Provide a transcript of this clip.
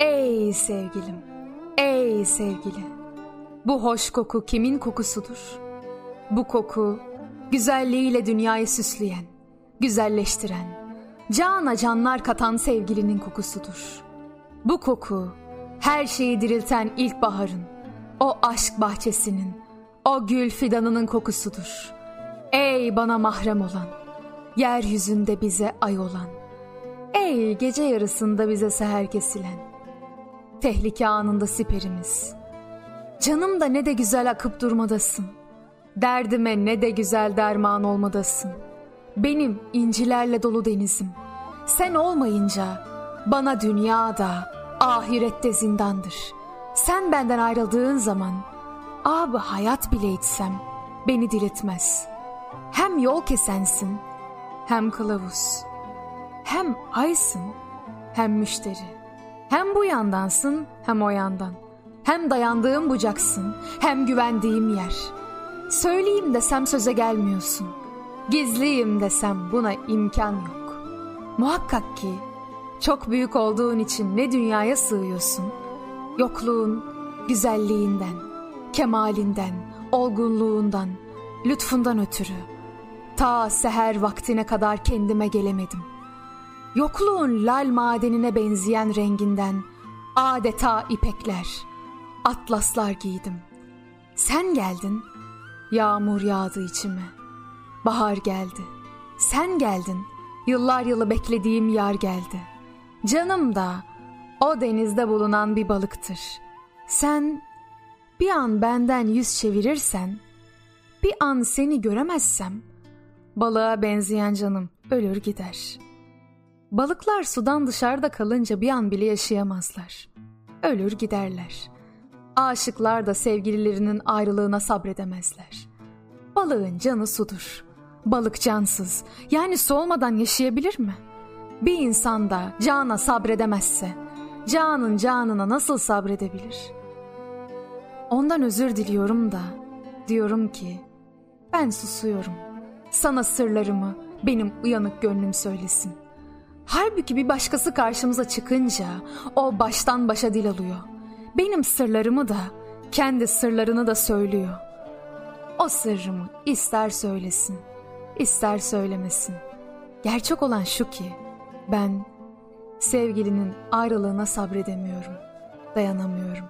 Ey sevgilim, ey sevgili. Bu hoş koku kimin kokusudur? Bu koku güzelliğiyle dünyayı süsleyen, güzelleştiren, cana canlar katan sevgilinin kokusudur. Bu koku her şeyi dirilten ilkbaharın, o aşk bahçesinin, o gül fidanının kokusudur. Ey bana mahrem olan, yeryüzünde bize ay olan, ey gece yarısında bize seher kesilen, tehlike anında siperimiz. Canım da ne de güzel akıp durmadasın. Derdime ne de güzel derman olmadasın. Benim incilerle dolu denizim. Sen olmayınca bana dünya da ahirette zindandır. Sen benden ayrıldığın zaman abi hayat bile içsem beni diriltmez. Hem yol kesensin hem kılavuz. Hem aysın hem müşteri. Hem bu yandansın hem o yandan. Hem dayandığım bucaksın hem güvendiğim yer. Söyleyeyim desem söze gelmiyorsun. Gizliyim desem buna imkan yok. Muhakkak ki çok büyük olduğun için ne dünyaya sığıyorsun. Yokluğun güzelliğinden, kemalinden, olgunluğundan, lütfundan ötürü. Ta seher vaktine kadar kendime gelemedim. Yokluğun lal madenine benzeyen renginden adeta ipekler, atlaslar giydim. Sen geldin, yağmur yağdı içime. Bahar geldi, sen geldin, yıllar yılı beklediğim yar geldi. Canım da o denizde bulunan bir balıktır. Sen bir an benden yüz çevirirsen, bir an seni göremezsem, balığa benzeyen canım ölür gider. Balıklar sudan dışarıda kalınca bir an bile yaşayamazlar. Ölür giderler. Aşıklar da sevgililerinin ayrılığına sabredemezler. Balığın canı sudur. Balık cansız, yani su olmadan yaşayabilir mi? Bir insan da cana sabredemezse, canın canına nasıl sabredebilir? Ondan özür diliyorum da, diyorum ki, ben susuyorum. Sana sırlarımı benim uyanık gönlüm söylesin. Halbuki bir başkası karşımıza çıkınca o baştan başa dil alıyor. Benim sırlarımı da, kendi sırlarını da söylüyor. O sırrımı ister söylesin, ister söylemesin. Gerçek olan şu ki ben sevgilinin ayrılığına sabredemiyorum, dayanamıyorum.